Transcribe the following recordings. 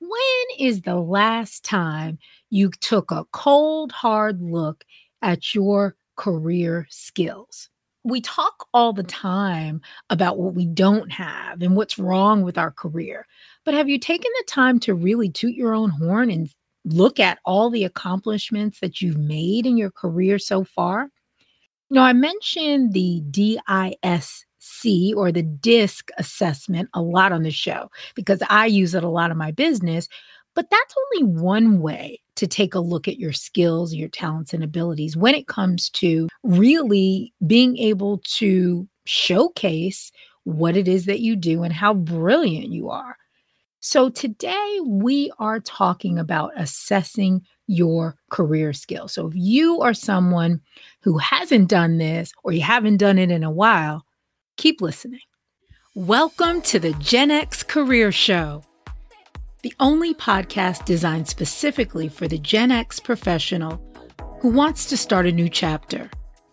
When is the last time you took a cold, hard look at your career skills? We talk all the time about what we don't have and what's wrong with our career. But have you taken the time to really toot your own horn and look at all the accomplishments that you've made in your career so far? You know, I mentioned the DIS C or the DISC assessment a lot on the show because I use it a lot in my business. But that's only one way to take a look at your skills, your talents, and abilities when it comes to really being able to showcase what it is that you do and how brilliant you are. So, today we are talking about assessing your career skills. So, if you are someone who hasn't done this or you haven't done it in a while, Keep listening. Welcome to the Gen X Career Show, the only podcast designed specifically for the Gen X professional who wants to start a new chapter,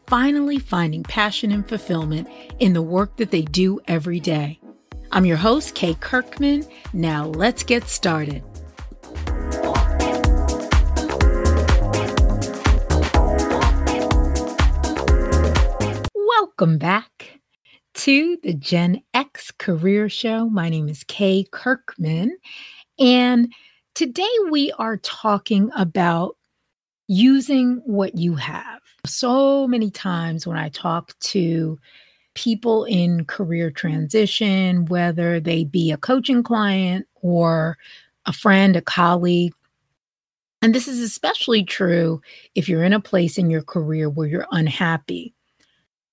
finally finding passion and fulfillment in the work that they do every day. I'm your host, Kay Kirkman. Now let's get started. Welcome back to the Gen X Career Show. My name is Kay Kirkman, and today we are talking about using what you have. So many times when I talk to people in career transition, whether they be a coaching client or a friend, a colleague, and this is especially true if you're in a place in your career where you're unhappy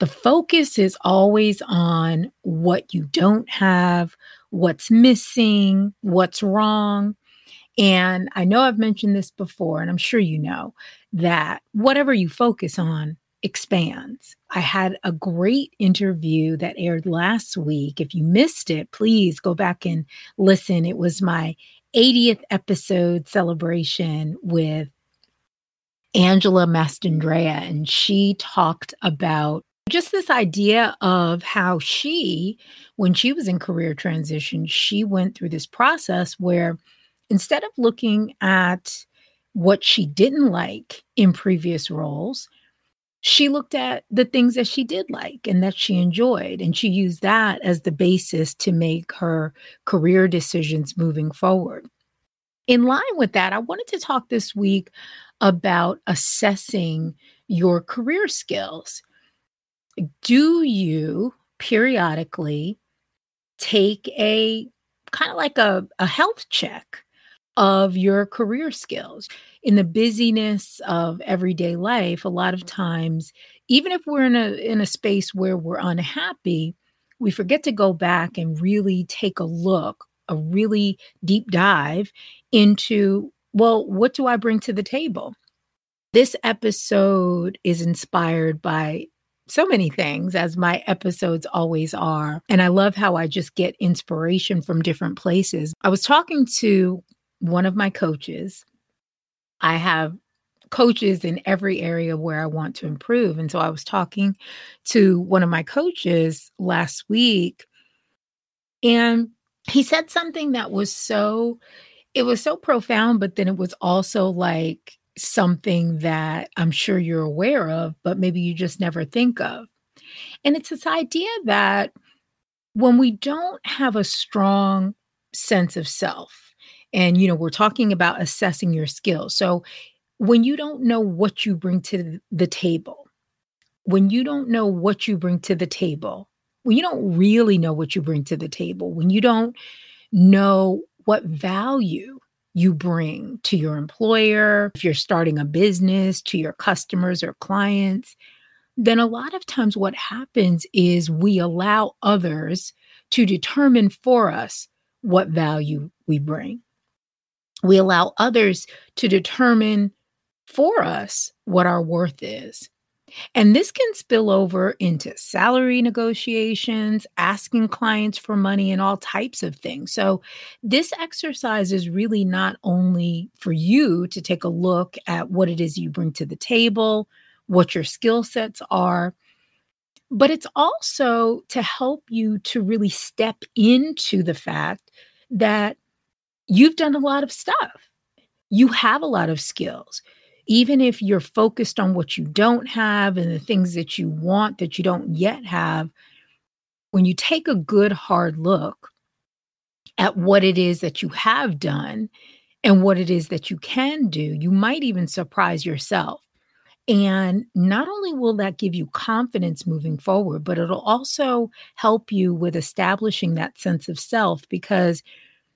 the focus is always on what you don't have, what's missing, what's wrong. And I know I've mentioned this before, and I'm sure you know that whatever you focus on expands. I had a great interview that aired last week. If you missed it, please go back and listen. It was my 80th episode celebration with Angela Mastandrea, and she talked about just this idea of how she, when she was in career transition, she went through this process where instead of looking at what she didn't like in previous roles, she looked at the things that she did like and that she enjoyed. And she used that as the basis to make her career decisions moving forward. In line with that, I wanted to talk this week about assessing your career skills do you periodically take a kind of like a, a health check of your career skills? In the busyness of everyday life a lot of times even if we're in a in a space where we're unhappy we forget to go back and really take a look a really deep dive into well what do i bring to the table? This episode is inspired by so many things, as my episodes always are. And I love how I just get inspiration from different places. I was talking to one of my coaches. I have coaches in every area where I want to improve. And so I was talking to one of my coaches last week, and he said something that was so, it was so profound, but then it was also like, something that I'm sure you're aware of, but maybe you just never think of. And it's this idea that when we don't have a strong sense of self, and you know, we're talking about assessing your skills. So when you don't know what you bring to the table, when you don't know what you bring to the table, when you don't really know what you bring to the table, when you don't know what value you bring to your employer, if you're starting a business, to your customers or clients, then a lot of times what happens is we allow others to determine for us what value we bring. We allow others to determine for us what our worth is. And this can spill over into salary negotiations, asking clients for money, and all types of things. So, this exercise is really not only for you to take a look at what it is you bring to the table, what your skill sets are, but it's also to help you to really step into the fact that you've done a lot of stuff. You have a lot of skills. Even if you're focused on what you don't have and the things that you want that you don't yet have, when you take a good hard look at what it is that you have done and what it is that you can do, you might even surprise yourself. And not only will that give you confidence moving forward, but it'll also help you with establishing that sense of self because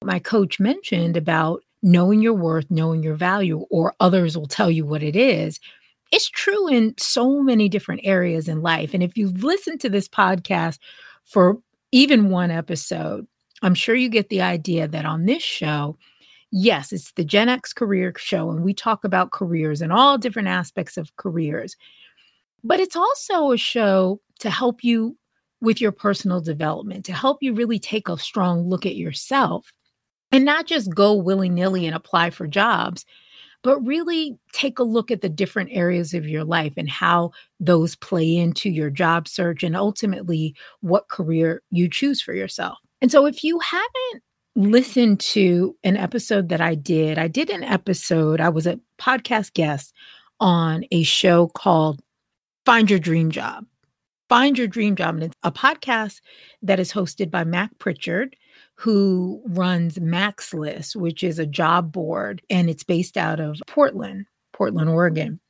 my coach mentioned about knowing your worth, knowing your value, or others will tell you what it is. It's true in so many different areas in life. And if you've listened to this podcast for even one episode, I'm sure you get the idea that on this show, yes, it's the Gen X career show, and we talk about careers and all different aspects of careers. But it's also a show to help you with your personal development, to help you really take a strong look at yourself and not just go willy nilly and apply for jobs, but really take a look at the different areas of your life and how those play into your job search and ultimately what career you choose for yourself. And so, if you haven't listened to an episode that I did, I did an episode, I was a podcast guest on a show called Find Your Dream Job. Find Your Dream Job. And it's a podcast that is hosted by Mac Prichard who runs Mac's List, which is a job board, and it's based out of Portland, Portland, Oregon.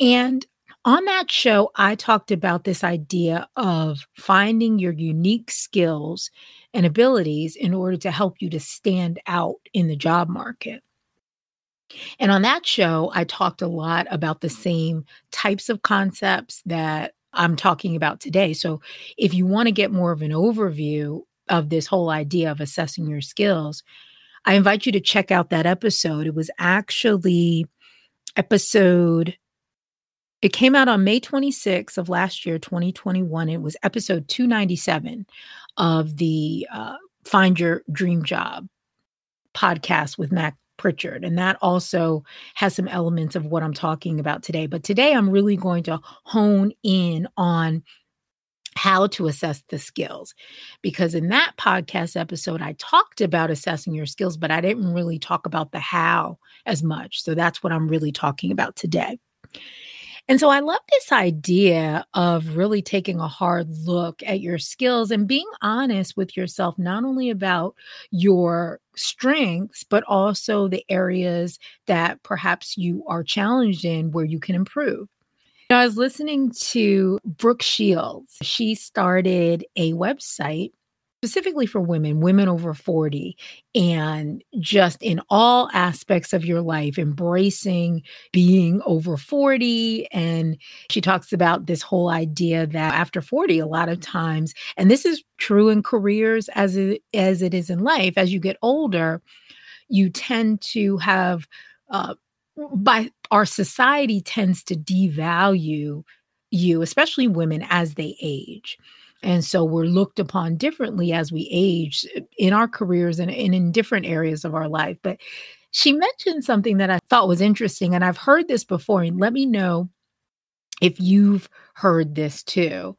And on that show, I talked about this idea of finding your unique skills and abilities in order to help you to stand out in the job market. And on that show, I talked a lot about the same types of concepts that I'm talking about today. So if you want to get more of an overview of this whole idea of assessing your skills, I invite you to check out that episode. It was actually episode it came out on May 26th of last year, 2021. It was episode 297 of the uh, Find Your Dream Job podcast with Mac Prichard. And that also has some elements of what I'm talking about today. But today I'm really going to hone in on how to assess the skills. Because in that podcast episode, I talked about assessing your skills, but I didn't really talk about the how as much. So that's what I'm really talking about today. And so I love this idea of really taking a hard look at your skills and being honest with yourself, not only about your strengths, but also the areas that perhaps you are challenged in where you can improve. I was listening to Brooke Shields. She started a website specifically for women, women over 40, and just in all aspects of your life, embracing being over 40. And she talks about this whole idea that after 40, a lot of times, and this is true in careers as it, as it is in life, as you get older, you tend to have, uh, by our society tends to devalue you, especially women, as they age. And so we're looked upon differently as we age uh, in our careers and, and in different areas of our life. But she mentioned something that I thought was interesting, and I've heard this before. And let me know if you've heard this too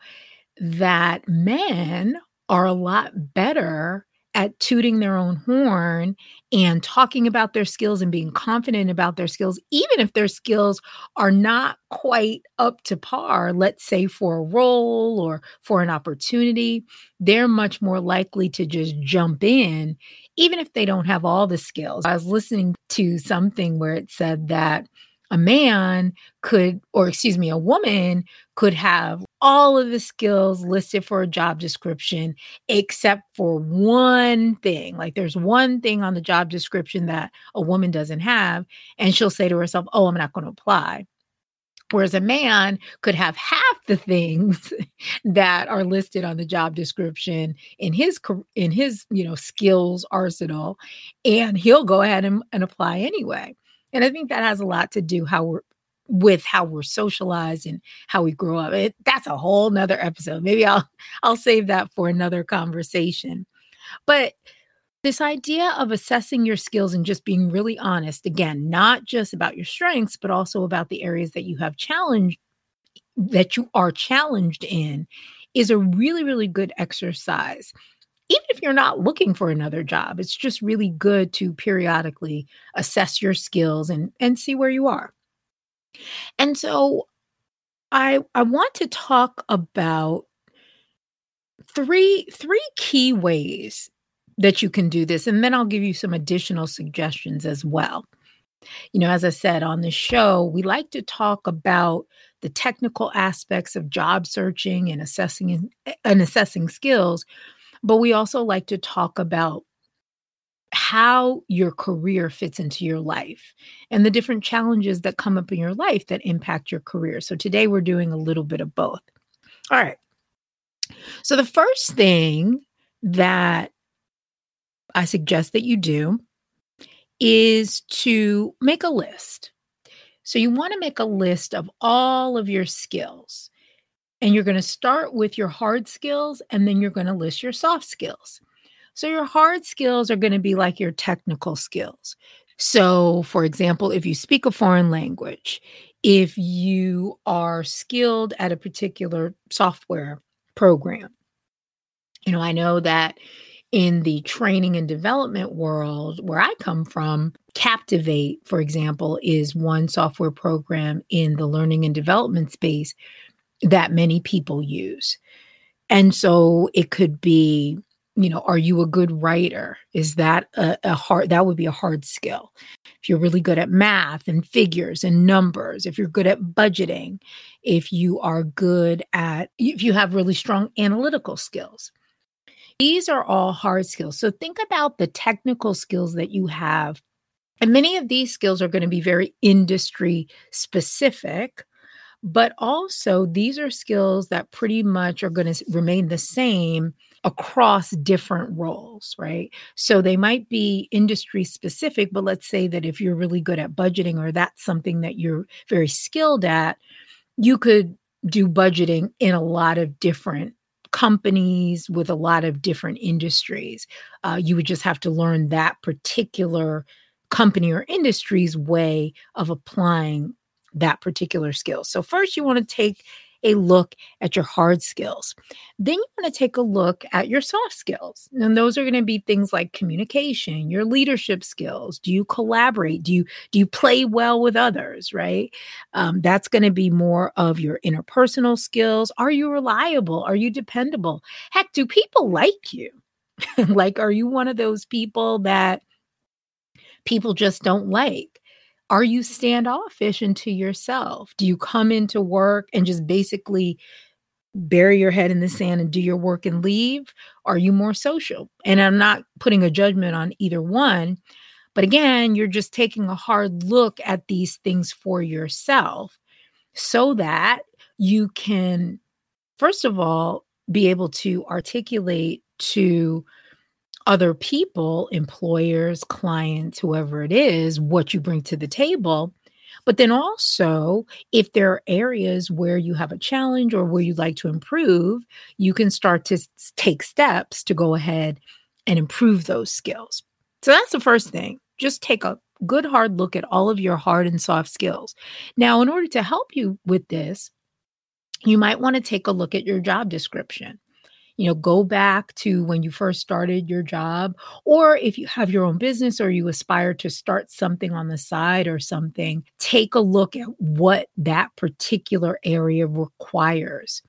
that men are a lot better at tooting their own horn and talking about their skills and being confident about their skills, even if their skills are not quite up to par, let's say for a role or for an opportunity, they're much more likely to just jump in, even if they don't have all the skills. I was listening to something where it said that a man could, or excuse me, a woman could have all of the skills listed for a job description, except for one thing. Like there's one thing on the job description that a woman doesn't have. And she'll say to herself, Oh, I'm not going to apply. Whereas a man could have half the things that are listed on the job description in his in his you know skills arsenal, and he'll go ahead and, and apply anyway. And I think that has a lot to do how we're with how we're socialized and how we grow up. It, that's a whole nother episode. Maybe I'll I'll save that for another conversation. But this idea of assessing your skills and just being really honest, again, not just about your strengths, but also about the areas that you have challenged that you are challenged in is a really, really good exercise even if you're not looking for another job, it's just really good to periodically assess your skills and, and see where you are. And so I I want to talk about three three key ways that you can do this and then I'll give you some additional suggestions as well. You know, as I said on the show, we like to talk about the technical aspects of job searching and assessing and assessing skills, but we also like to talk about how your career fits into your life and the different challenges that come up in your life that impact your career. So today we're doing a little bit of both. All right. So the first thing that I suggest that you do is to make a list. So you want to make a list of all of your skills. And you're going to start with your hard skills and then you're going to list your soft skills. So your hard skills are going to be like your technical skills. So, for example, if you speak a foreign language, if you are skilled at a particular software program, you know, I know that in the training and development world where I come from, Captivate, for example, is one software program in the learning and development space that many people use. And so it could be, you know, are you a good writer? Is that a, a hard, that would be a hard skill. If you're really good at math and figures and numbers, if you're good at budgeting, if you are good at, if you have really strong analytical skills. These are all hard skills. So think about the technical skills that you have. And many of these skills are going to be very industry specific but also, these are skills that pretty much are going to remain the same across different roles, right? So they might be industry specific, but let's say that if you're really good at budgeting or that's something that you're very skilled at, you could do budgeting in a lot of different companies with a lot of different industries. Uh, you would just have to learn that particular company or industry's way of applying that particular skill. So, first, you want to take a look at your hard skills. Then you want to take a look at your soft skills. And those are going to be things like communication, your leadership skills. Do you collaborate? Do you do you play well with others, right? Um, that's going to be more of your interpersonal skills. Are you reliable? Are you dependable? Heck, do people like you? like are you one of those people that people just don't like? Are you standoffish into yourself? Do you come into work and just basically bury your head in the sand and do your work and leave? Are you more social? And I'm not putting a judgment on either one. But again, you're just taking a hard look at these things for yourself so that you can, first of all, be able to articulate to other people, employers, clients, whoever it is, what you bring to the table. But then also, if there are areas where you have a challenge or where you'd like to improve, you can start to take steps to go ahead and improve those skills. So that's the first thing. Just take a good hard look at all of your hard and soft skills. Now, in order to help you with this, you might want to take a look at your job description you know, go back to when you first started your job, or if you have your own business or you aspire to start something on the side or something, take a look at what that particular area requires.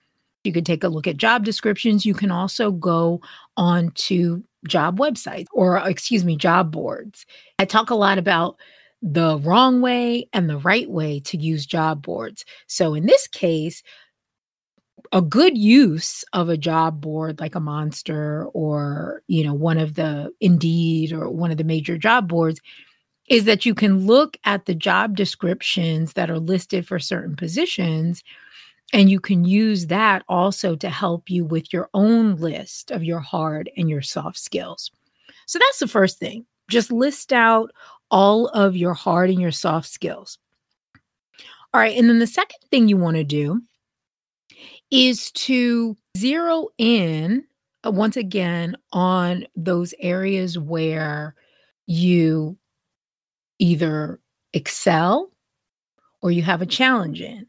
You can take a look at job descriptions. You can also go on to job websites or, excuse me, job boards. I talk a lot about the wrong way and the right way to use job boards. So in this case, a good use of a job board like a monster or you know one of the indeed or one of the major job boards is that you can look at the job descriptions that are listed for certain positions and you can use that also to help you with your own list of your hard and your soft skills. So that's the first thing. Just list out all of your hard and your soft skills. All right and then the second thing you want to do is to zero in uh, once again on those areas where you either excel or you have a challenge in.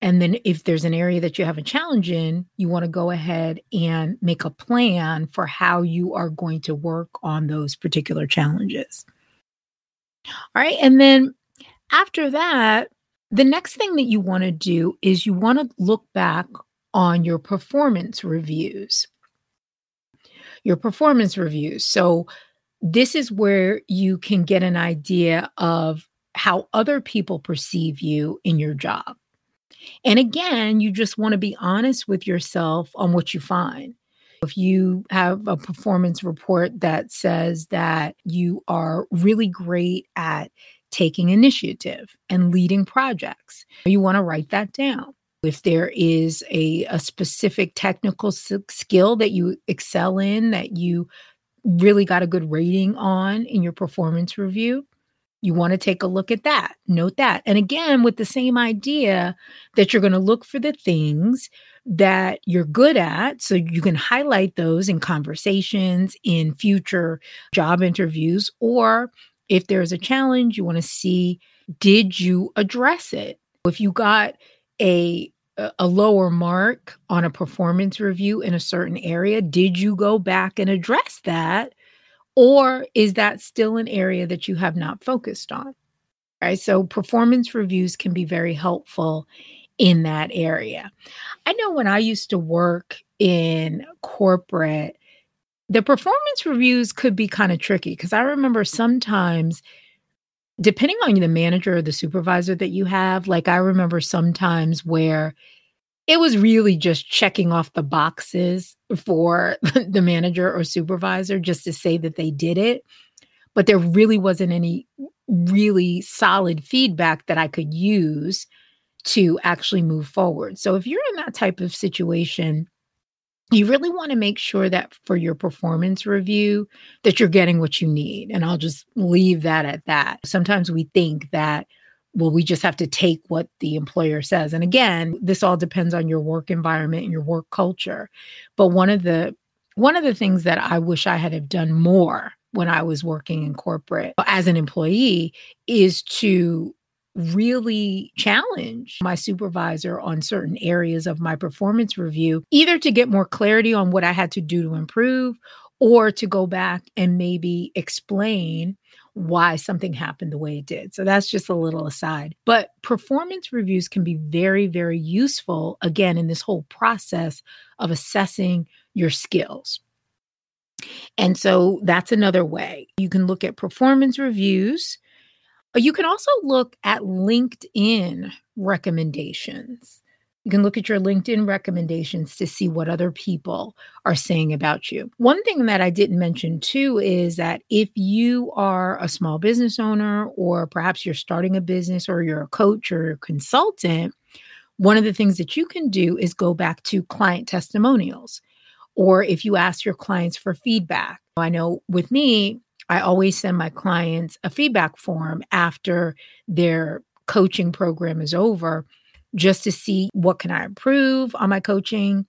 And then if there's an area that you have a challenge in, you want to go ahead and make a plan for how you are going to work on those particular challenges. All right. And then after that, the next thing that you want to do is you want to look back on your performance reviews. Your performance reviews. So, this is where you can get an idea of how other people perceive you in your job. And again, you just want to be honest with yourself on what you find. If you have a performance report that says that you are really great at taking initiative and leading projects, you want to write that down. If there is a, a specific technical skill that you excel in, that you really got a good rating on in your performance review, you want to take a look at that. Note that. And again, with the same idea that you're going to look for the things that you're good at. So you can highlight those in conversations, in future job interviews, or if there's a challenge, you want to see did you address it? If you got a a lower mark on a performance review in a certain area, did you go back and address that or is that still an area that you have not focused on? Right. So performance reviews can be very helpful in that area. I know when I used to work in corporate, the performance reviews could be kind of tricky because I remember sometimes, depending on the manager or the supervisor that you have, like I remember sometimes where it was really just checking off the boxes for the manager or supervisor just to say that they did it. But there really wasn't any really solid feedback that I could use to actually move forward. So if you're in that type of situation, you really want to make sure that for your performance review that you're getting what you need and i'll just leave that at that sometimes we think that well, we just have to take what the employer says. And again, this all depends on your work environment and your work culture. But one of the one of the things that I wish I had have done more when I was working in corporate as an employee is to really challenge my supervisor on certain areas of my performance review, either to get more clarity on what I had to do to improve or to go back and maybe explain why something happened the way it did. So that's just a little aside. But performance reviews can be very, very useful, again, in this whole process of assessing your skills. And so that's another way. You can look at performance reviews. Uh, you can also look at LinkedIn recommendations. You can look at your LinkedIn recommendations to see what other people are saying about you. One thing that I didn't mention too is that if you are a small business owner, or perhaps you're starting a business, or you're a coach or a consultant, one of the things that you can do is go back to client testimonials. Or if you ask your clients for feedback, I know with me, I always send my clients a feedback form after their coaching program is over just to see what can I improve on my coaching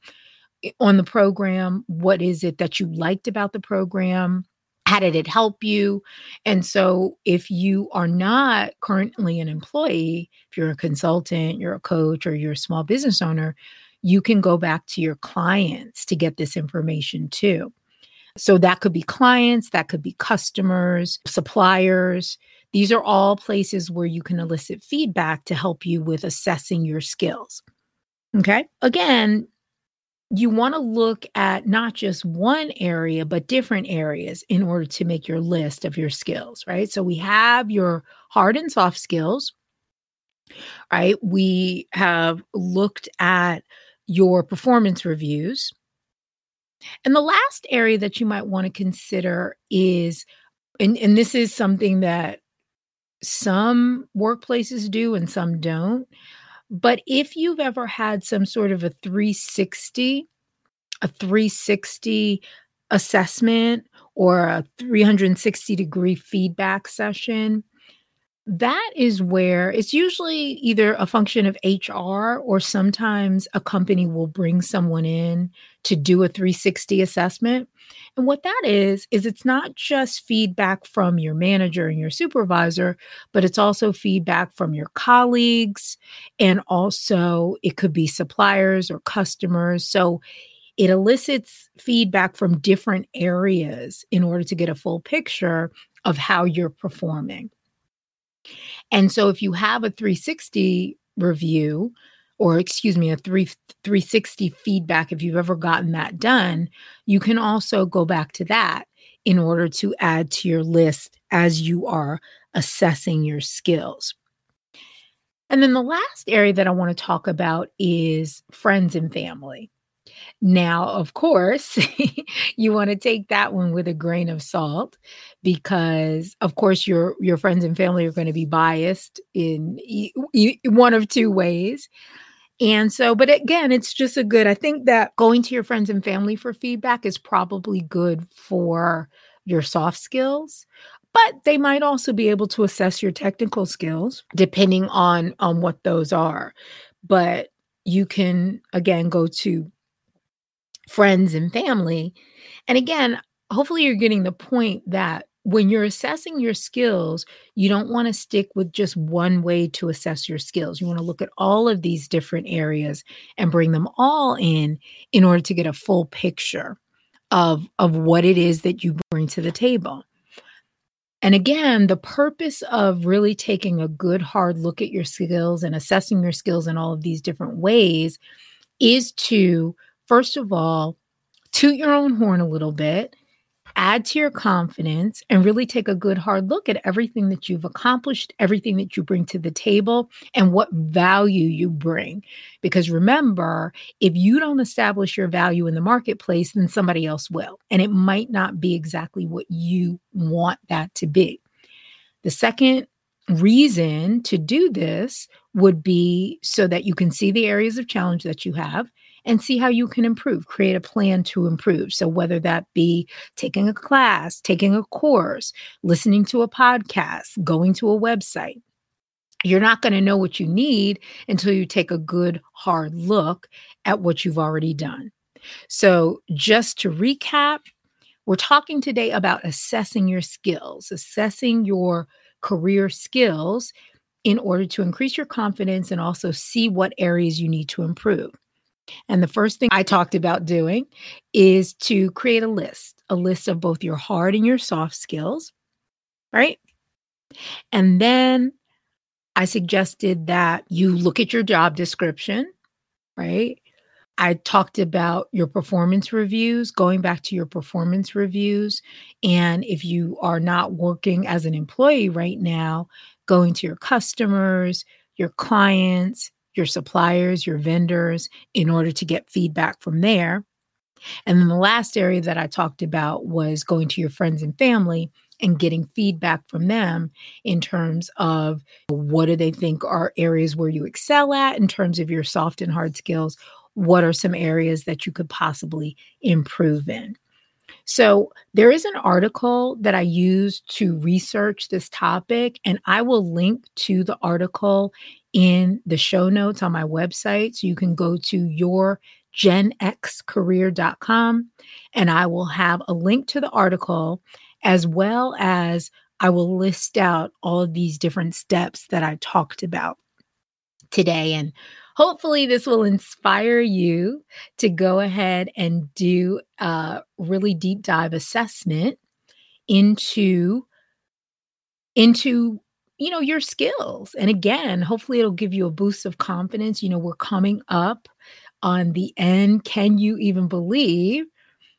on the program? What is it that you liked about the program? How did it help you? And so, if you are not currently an employee, if you're a consultant, you're a coach, or you're a small business owner, you can go back to your clients to get this information too. So, that could be clients, that could be customers, suppliers. These are all places where you can elicit feedback to help you with assessing your skills. Okay. Again, you want to look at not just one area, but different areas in order to make your list of your skills, right? So we have your hard and soft skills, right? We have looked at your performance reviews. And the last area that you might want to consider is, and, and this is something that some workplaces do and some don't. But if you've ever had some sort of a 360, a 360 assessment or a 360 degree feedback session, that is where it's usually either a function of HR or sometimes a company will bring someone in to do a 360 assessment. And what that is, is it's not just feedback from your manager and your supervisor, but it's also feedback from your colleagues. And also, it could be suppliers or customers. So it elicits feedback from different areas in order to get a full picture of how you're performing. And so if you have a 360 review, or excuse me, a 3, 360 feedback, if you've ever gotten that done, you can also go back to that in order to add to your list as you are assessing your skills. And then the last area that I want to talk about is friends and family. Now, of course, you want to take that one with a grain of salt because of course your your friends and family are going to be biased in e- e- one of two ways. And so, but again, it's just a good, I think that going to your friends and family for feedback is probably good for your soft skills but they might also be able to assess your technical skills depending on on what those are but you can again go to friends and family. And again, hopefully you're getting the point that when you're assessing your skills, you don't want to stick with just one way to assess your skills. You want to look at all of these different areas and bring them all in in order to get a full picture of, of what it is that you bring to the table. And again, the purpose of really taking a good hard look at your skills and assessing your skills in all of these different ways is to first of all, toot your own horn a little bit, add to your confidence, and really take a good hard look at everything that you've accomplished, everything that you bring to the table, and what value you bring. Because remember, if you don't establish your value in the marketplace, then somebody else will. And it might not be exactly what you want that to be. The second reason to do this would be so that you can see the areas of challenge that you have and see how you can improve, create a plan to improve. So, whether that be taking a class, taking a course, listening to a podcast, going to a website, you're not going to know what you need until you take a good hard look at what you've already done. So, just to recap, we're talking today about assessing your skills, assessing your career skills in order to increase your confidence and also see what areas you need to improve. And the first thing I talked about doing is to create a list, a list of both your hard and your soft skills, right? And then I suggested that you look at your job description, right? I talked about your performance reviews, going back to your performance reviews. And if you are not working as an employee right now, going to your customers, your clients, your suppliers, your vendors, in order to get feedback from there. And then the last area that I talked about was going to your friends and family and getting feedback from them in terms of what do they think are areas where you excel at in terms of your soft and hard skills. What are some areas that you could possibly improve in? So, there is an article that I used to research this topic, and I will link to the article in the show notes on my website. So you can go to your genxcareer.com and I will have a link to the article as well as I will list out all of these different steps that I talked about today. And hopefully, this will inspire you to go ahead and do a really deep dive assessment into into you know, your skills. And again, hopefully it'll give you a boost of confidence. You know, we're coming up on the end. Can you even believe?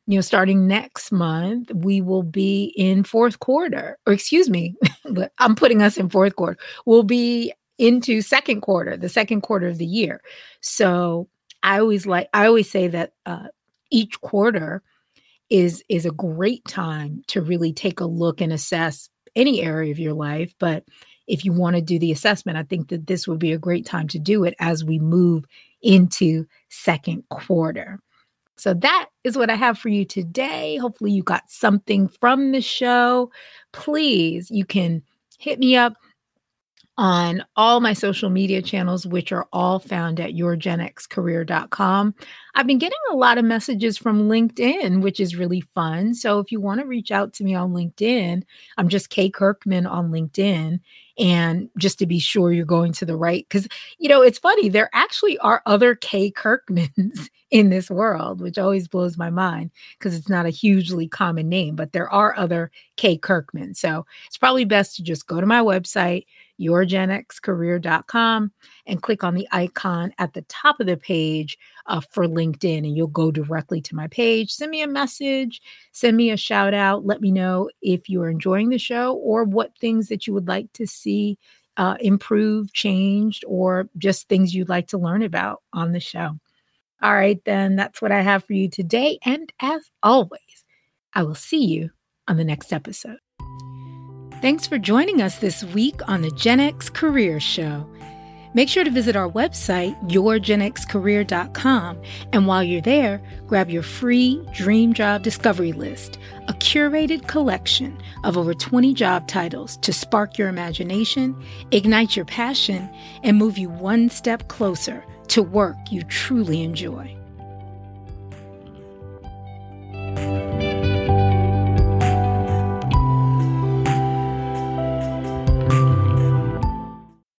You know, starting next month, we will be in fourth quarter, or excuse me, but I'm putting us in fourth quarter. We'll be into second quarter, the second quarter of the year. So I always like, I always say that uh, each quarter is is a great time to really take a look and assess any area of your life, but if you want to do the assessment, I think that this would be a great time to do it as we move into second quarter. So that is what I have for you today. Hopefully, you got something from the show. Please, you can hit me up on all my social media channels, which are all found at yourgenxcareer.com. I've been getting a lot of messages from LinkedIn, which is really fun. So if you want to reach out to me on LinkedIn, I'm just Kay Kirkman on LinkedIn. And just to be sure you're going to the right, because, you know, it's funny, there actually are other Kay Kirkmans in this world, which always blows my mind because it's not a hugely common name, but there are other Kay Kirkman. So it's probably best to just go to my website, yourgenxcareer.com, and click on the icon at the top of the page uh, for LinkedIn, and you'll go directly to my page. Send me a message, send me a shout out. Let me know if you're enjoying the show or what things that you would like to see uh, improved, changed, or just things you'd like to learn about on the show. All right, then that's what I have for you today. And as always, I will see you on the next episode. Thanks for joining us this week on the Gen X Career Show. Make sure to visit our website, yourgenxcareer.com, and while you're there, grab your free Dream Job Discovery List, a curated collection of over 20 job titles to spark your imagination, ignite your passion, and move you one step closer to work you truly enjoy.